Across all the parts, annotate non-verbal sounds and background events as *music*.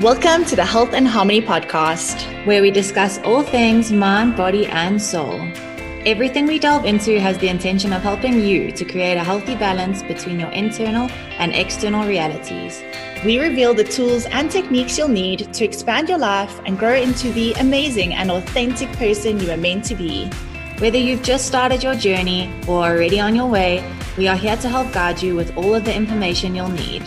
Welcome to the Health and Harmony podcast, where we discuss all things mind, body, and soul. Everything we delve into has the intention of helping you to create a healthy balance between your internal and external realities. We reveal the tools and techniques you'll need to expand your life and grow into the amazing and authentic person you are meant to be. Whether you've just started your journey or already on your way, we are here to help guide you with all of the information you'll need.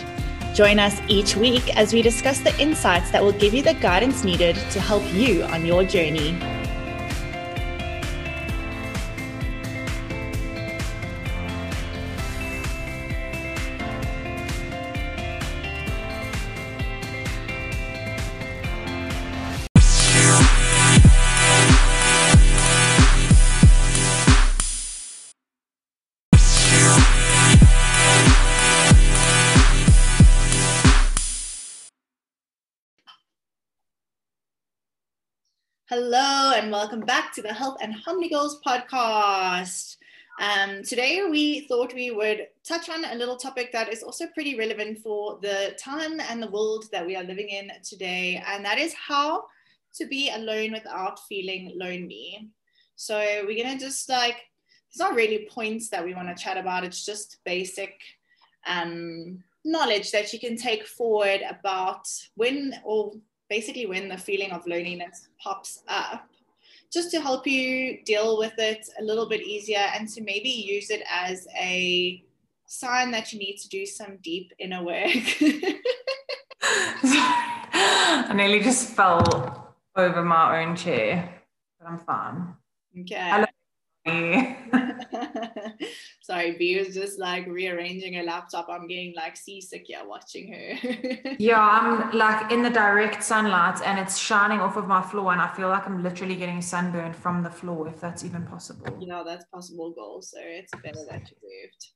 Join us each week as we discuss the insights that will give you the guidance needed to help you on your journey. Hello, and welcome back to the Health and Harmony Goals podcast. Um, today, we thought we would touch on a little topic that is also pretty relevant for the time and the world that we are living in today, and that is how to be alone without feeling lonely. So, we're going to just like, it's not really points that we want to chat about, it's just basic um, knowledge that you can take forward about when or basically when the feeling of loneliness pops up, just to help you deal with it a little bit easier and to maybe use it as a sign that you need to do some deep inner work. *laughs* I nearly just fell over my own chair, but I'm fine. Okay. Hello. Sorry, B was just like rearranging her laptop. I'm getting like seasick here watching her. *laughs* yeah, I'm like in the direct sunlight and it's shining off of my floor, and I feel like I'm literally getting sunburned from the floor, if that's even possible. Yeah, that's possible goal. So it's better that you moved.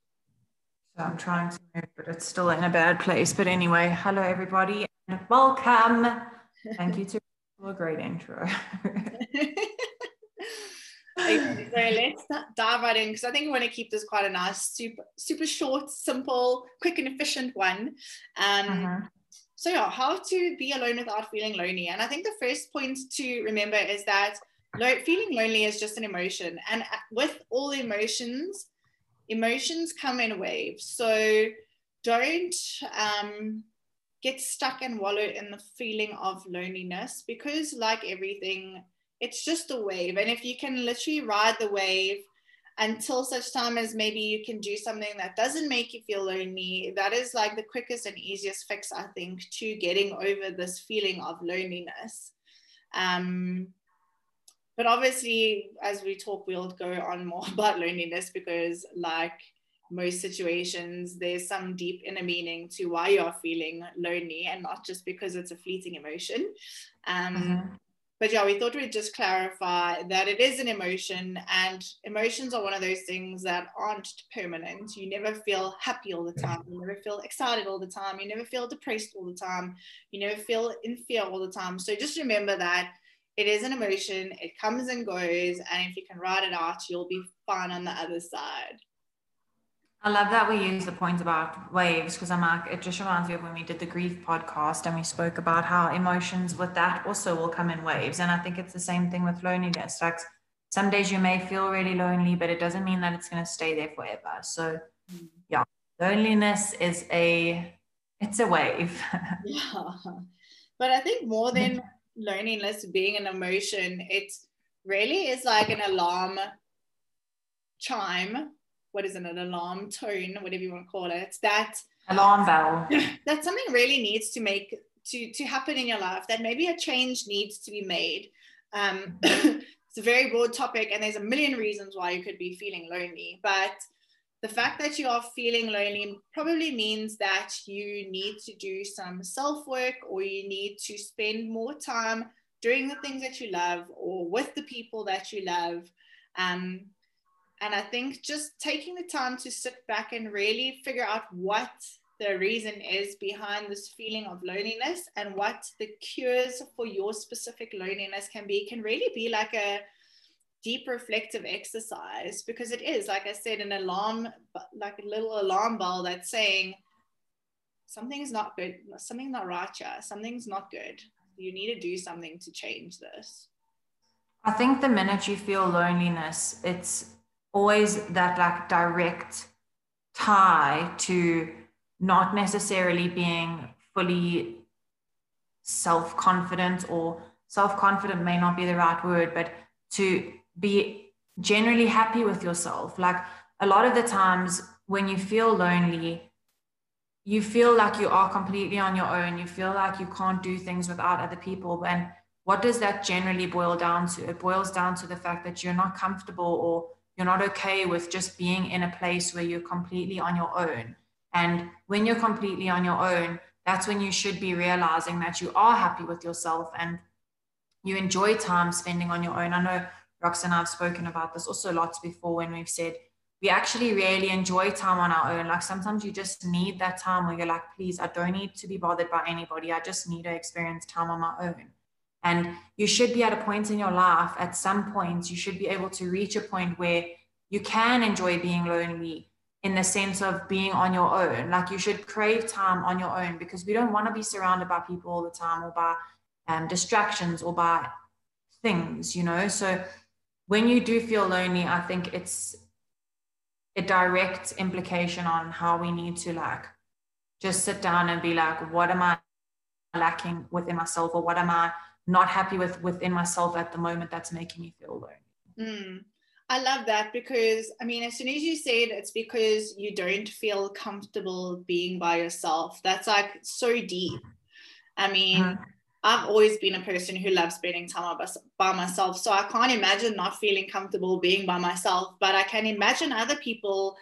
So I'm trying to move, but it's still in a bad place. But anyway, hello everybody and welcome. Thank you to for a great intro *laughs* so let's dive right in because I think we want to keep this quite a nice, super, super short, simple, quick, and efficient one. Um, uh-huh. So yeah, how to be alone without feeling lonely. And I think the first point to remember is that lo- feeling lonely is just an emotion, and uh, with all emotions, emotions come in waves. So don't um, get stuck and wallow in the feeling of loneliness because, like everything it's just a wave. And if you can literally ride the wave until such time as maybe you can do something that doesn't make you feel lonely, that is like the quickest and easiest fix, I think, to getting over this feeling of loneliness. Um, but obviously, as we talk, we'll go on more *laughs* about loneliness because, like most situations, there's some deep inner meaning to why you're feeling lonely and not just because it's a fleeting emotion. Um, mm-hmm but yeah, we thought we'd just clarify that it is an emotion, and emotions are one of those things that aren't permanent. You never feel happy all the time. You never feel excited all the time. You never feel depressed all the time. You never feel in fear all the time. So just remember that it is an emotion, it comes and goes, and if you can ride it out, you'll be fine on the other side. I love that we use the point about waves because I'm like, it just reminds me of when we did the grief podcast and we spoke about how emotions with that also will come in waves. And I think it's the same thing with loneliness. Like some days you may feel really lonely, but it doesn't mean that it's going to stay there forever. So, mm. yeah, loneliness is a it's a wave. *laughs* yeah. But I think more than loneliness being an emotion, it really is like an alarm chime what is it, an alarm tone, whatever you want to call it, that alarm bell. *laughs* that something really needs to make to to happen in your life. That maybe a change needs to be made. Um, *coughs* it's a very broad topic, and there's a million reasons why you could be feeling lonely, but the fact that you are feeling lonely probably means that you need to do some self work or you need to spend more time doing the things that you love or with the people that you love. Um, and I think just taking the time to sit back and really figure out what the reason is behind this feeling of loneliness and what the cures for your specific loneliness can be can really be like a deep reflective exercise because it is like i said an alarm like a little alarm bell that's saying something's not good, something's not right something's not good. You need to do something to change this. I think the minute you feel loneliness, it's always that like direct tie to not necessarily being fully self confident or self confident may not be the right word, but to be generally happy with yourself. Like a lot of the times when you feel lonely, you feel like you are completely on your own. You feel like you can't do things without other people. And what does that generally boil down to? It boils down to the fact that you're not comfortable or you're not okay with just being in a place where you're completely on your own. And when you're completely on your own, that's when you should be realizing that you are happy with yourself and you enjoy time spending on your own. I know Roxanne and I have spoken about this also lots before when we've said we actually really enjoy time on our own. Like sometimes you just need that time where you're like, please, I don't need to be bothered by anybody. I just need to experience time on my own. And you should be at a point in your life, at some point, you should be able to reach a point where you can enjoy being lonely in the sense of being on your own. Like you should crave time on your own because we don't want to be surrounded by people all the time or by um, distractions or by things, you know? So when you do feel lonely, I think it's a direct implication on how we need to like just sit down and be like, what am I lacking within myself or what am I not happy with within myself at the moment that's making me feel lonely? Mm. I love that because I mean, as soon as you said it's because you don't feel comfortable being by yourself, that's like so deep. I mean, mm-hmm. I've always been a person who loves spending time by myself. So I can't imagine not feeling comfortable being by myself, but I can imagine other people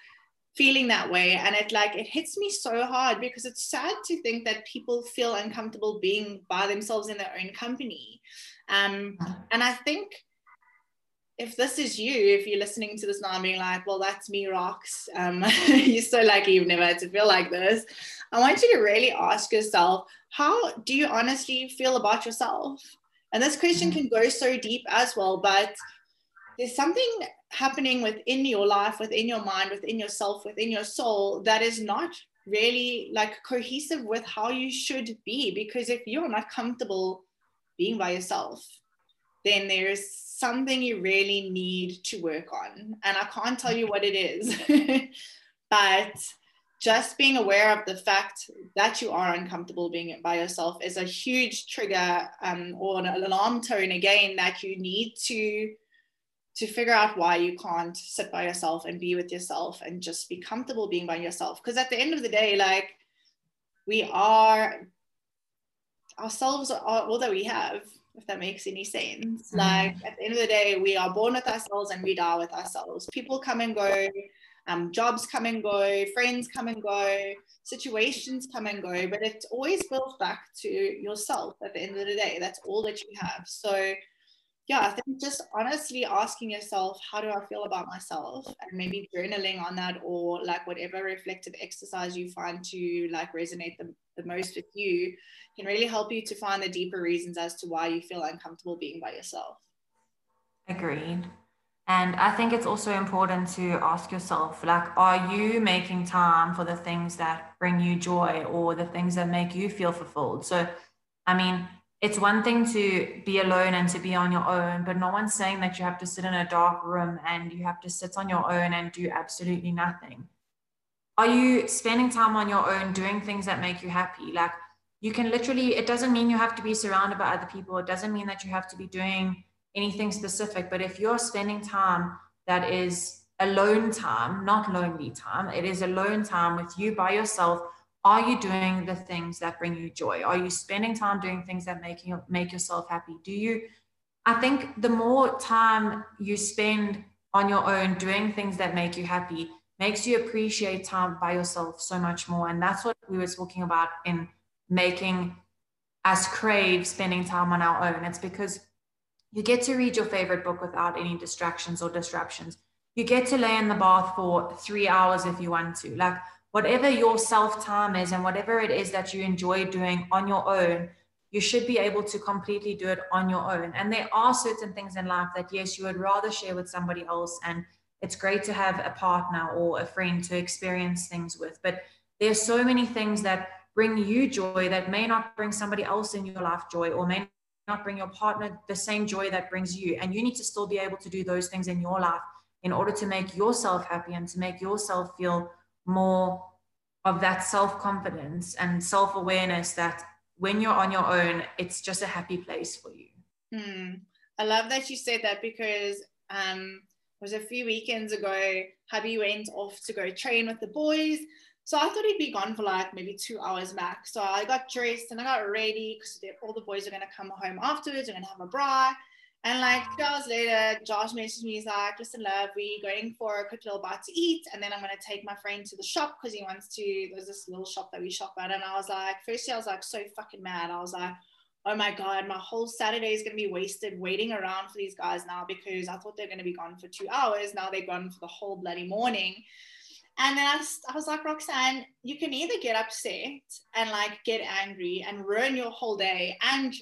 feeling that way. And it like, it hits me so hard because it's sad to think that people feel uncomfortable being by themselves in their own company. Um, and I think if this is you, if you're listening to this now and being like, well, that's me, Rocks, um, *laughs* you're so lucky you've never had to feel like this. I want you to really ask yourself, how do you honestly feel about yourself? And this question mm-hmm. can go so deep as well, but there's something happening within your life, within your mind, within yourself, within your soul that is not really like cohesive with how you should be. Because if you're not comfortable being by yourself, then there's something you really need to work on. And I can't tell you what it is, *laughs* but just being aware of the fact that you are uncomfortable being by yourself is a huge trigger um, or an alarm tone again that you need to to figure out why you can't sit by yourself and be with yourself and just be comfortable being by yourself because at the end of the day like we are ourselves are all that we have if that makes any sense. Mm. Like at the end of the day, we are born with ourselves and we die with ourselves. People come and go, um, jobs come and go, friends come and go, situations come and go, but it's always built back to yourself at the end of the day. That's all that you have. So yeah, I think just honestly asking yourself, how do I feel about myself? And maybe journaling on that or like whatever reflective exercise you find to like resonate the, the most with you can really help you to find the deeper reasons as to why you feel uncomfortable being by yourself. Agreed. And I think it's also important to ask yourself, like, are you making time for the things that bring you joy or the things that make you feel fulfilled? So, I mean, it's one thing to be alone and to be on your own, but no one's saying that you have to sit in a dark room and you have to sit on your own and do absolutely nothing. Are you spending time on your own doing things that make you happy? Like you can literally, it doesn't mean you have to be surrounded by other people. It doesn't mean that you have to be doing anything specific. But if you're spending time that is alone time, not lonely time, it is alone time with you by yourself are you doing the things that bring you joy? Are you spending time doing things that make you make yourself happy? Do you i think the more time you spend on your own doing things that make you happy makes you appreciate time by yourself so much more. And that's what we were talking about in making us crave spending time on our own. It's because you get to read your favorite book without any distractions or disruptions. You get to lay in the bath for three hours if you want to. Like whatever your self time is and whatever it is that you enjoy doing on your own, you should be able to completely do it on your own. And there are certain things in life that, yes, you would rather share with somebody else. And it's great to have a partner or a friend to experience things with. But there's so many things that bring you joy that may not bring somebody else in your life joy or may not bring your partner the same joy that brings you. And you need to still be able to do those things in your life in order to make yourself happy and to make yourself feel more of that self confidence and self awareness that when you're on your own, it's just a happy place for you. Hmm. I love that you said that because um, it was a few weekends ago, hubby went off to go train with the boys. So I thought he'd be gone for like maybe two hours max. So I got dressed and I got ready because all the boys are going to come home afterwards. We're going to have a braai. And like two hours later, Josh messaged me. He's like, listen, love, we're going for a quick little bite to eat. And then I'm going to take my friend to the shop because he wants to. There's this little shop that we shop at. And I was like, firstly, I was like so fucking mad. I was like, oh my God, my whole Saturday is going to be wasted waiting around for these guys now because I thought they're going to be gone for two hours. Now they're gone for the whole bloody morning. And then I I was like, Roxanne, you can either get upset and like get angry and ruin your whole day and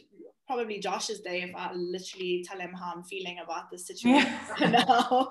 probably Josh's day if I literally tell him how I'm feeling about this situation yeah. now.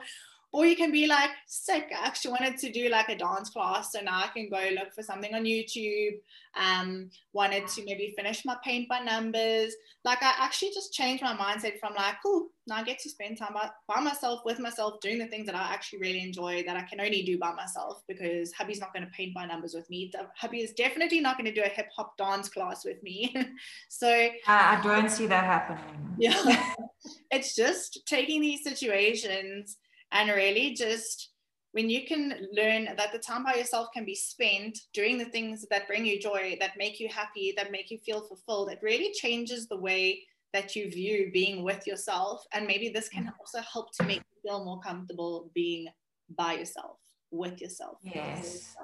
Or you can be like, sick, I actually wanted to do like a dance class. So now I can go look for something on YouTube. Um, wanted to maybe finish my paint by numbers. Like I actually just changed my mindset from like, cool, now I get to spend time by, by myself, with myself, doing the things that I actually really enjoy that I can only do by myself because hubby's not going to paint by numbers with me. The, Hubby is definitely not going to do a hip hop dance class with me. *laughs* so I don't see that happening. Yeah. *laughs* it's just taking these situations and really just when you can learn that the time by yourself can be spent doing the things that bring you joy that make you happy that make you feel fulfilled it really changes the way that you view being with yourself. And maybe this can mm. also help to make you feel more comfortable being by yourself with yourself. Yes.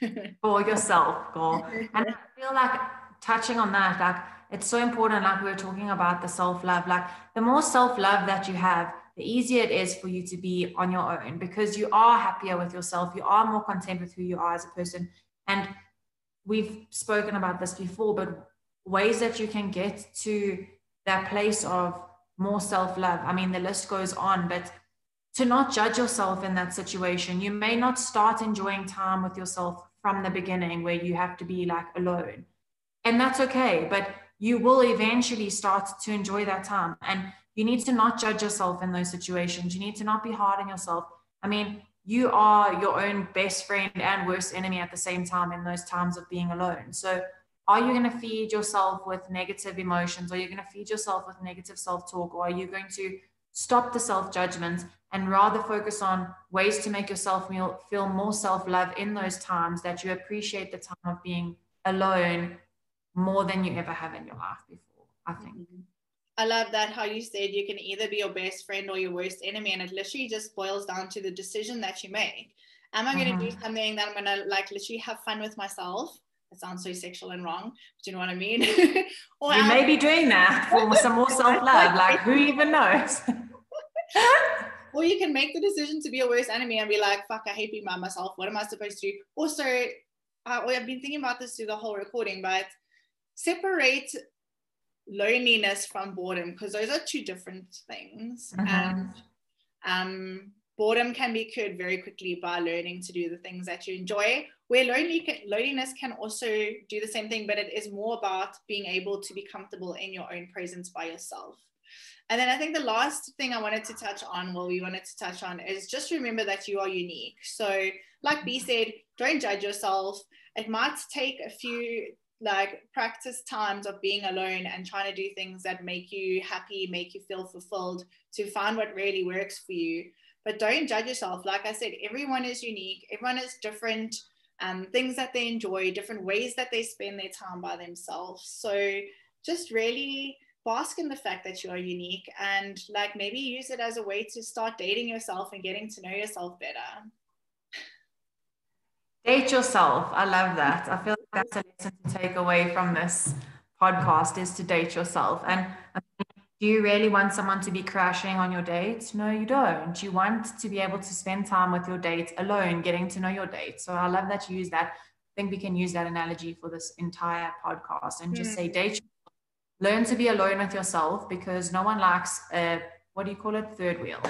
*laughs* For yourself girl. And i *laughs* feel like touching on that like it's so important like we were talking about the self-love. Like the more self-love that you have the easier it is for you to be on your own because you are happier with yourself. You are more content with who you are as a person. And we've spoken about this before, but ways that you can get to that place of more self love. I mean, the list goes on, but to not judge yourself in that situation. You may not start enjoying time with yourself from the beginning where you have to be like alone. And that's okay, but you will eventually start to enjoy that time. And you need to not judge yourself in those situations. You need to not be hard on yourself. I mean, you are your own best friend and worst enemy at the same time in those times of being alone. So, are you going to feed yourself with negative emotions? Are you going to feed yourself with negative self talk? Or are you going to stop the self judgment and rather focus on ways to make yourself feel more self love in those times that you appreciate the time of being alone more than you ever have in your life before? I think. Mm-hmm. I love that how you said you can either be your best friend or your worst enemy, and it literally just boils down to the decision that you make. Am I going to mm-hmm. do something that I'm going to like literally have fun with myself? It sounds so sexual and wrong, but you know what I mean? *laughs* or you may be doing that *laughs* for some more self love. Like, who even knows? *laughs* or you can make the decision to be your worst enemy and be like, fuck, I hate being by myself. What am I supposed to do? Also, uh, I've been thinking about this through the whole recording, but separate loneliness from boredom because those are two different things. Mm-hmm. and um, boredom can be cured very quickly by learning to do the things that you enjoy where lonely can, loneliness can also do the same thing but it is more about being able to be comfortable in your own presence by yourself. And then i think the last thing i wanted to touch on well we wanted to touch on is just remember that you are unique. So like b said don't judge yourself. It might take a few like practice times of being alone and trying to do things that make you happy, make you feel fulfilled, to find what really works for you. But don't judge yourself. Like I said, everyone is unique, everyone is different. Um, things that they enjoy, different ways that they spend their time by themselves. So just really bask in the fact that you are unique and like maybe use it as a way to start dating yourself and getting to know yourself better. Date yourself. I love that. I feel that's a lesson to take away from this podcast is to date yourself. And do you really want someone to be crashing on your date? No, you don't. You want to be able to spend time with your date alone, getting to know your date. So I love that you use that. I think we can use that analogy for this entire podcast and just mm. say date. Learn to be alone with yourself because no one likes a what do you call it? Third wheel.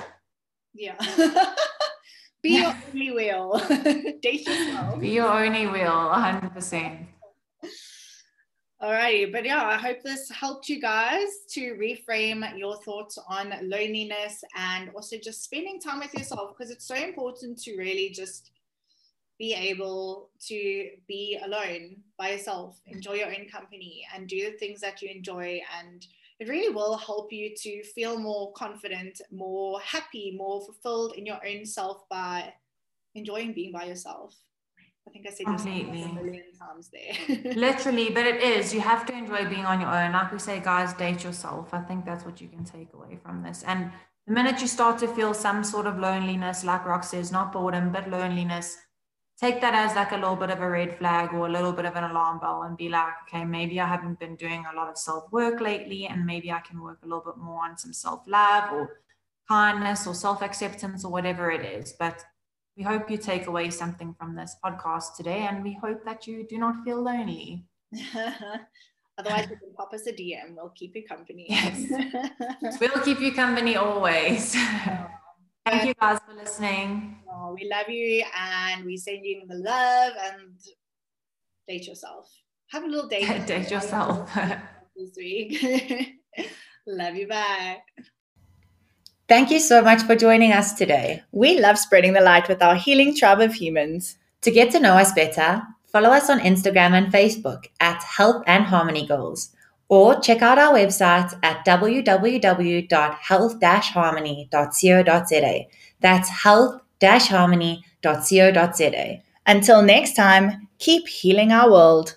Yeah. *laughs* Be your *laughs* only wheel. *laughs* Date yourself. Be your only wheel, 100%. Alrighty, but yeah, I hope this helped you guys to reframe your thoughts on loneliness and also just spending time with yourself because it's so important to really just be able to be alone by yourself, enjoy your own company, and do the things that you enjoy. And it really will help you to feel more confident, more happy, more fulfilled in your own self by enjoying being by yourself. I think I said Completely. a million times there. *laughs* Literally, but it is. You have to enjoy being on your own. Like we say, guys, date yourself. I think that's what you can take away from this. And the minute you start to feel some sort of loneliness, like Rock says, not boredom, but loneliness, take that as like a little bit of a red flag or a little bit of an alarm bell and be like, okay, maybe I haven't been doing a lot of self work lately, and maybe I can work a little bit more on some self love or kindness or self acceptance or whatever it is. But we hope you take away something from this podcast today, and we hope that you do not feel lonely. *laughs* Otherwise, you can pop us a DM. We'll keep you company. Yes. *laughs* we'll keep you company always. *laughs* Thank you guys for listening. Oh, we love you and we send you the love and date yourself. Have a little date. *laughs* date yourself. *laughs* this week. *laughs* love you. Bye. Thank you so much for joining us today. We love spreading the light with our healing tribe of humans. To get to know us better, follow us on Instagram and Facebook at Health and Harmony Goals or check out our website at www.health-harmony.co.za. That's health-harmony.co.za. Until next time, keep healing our world.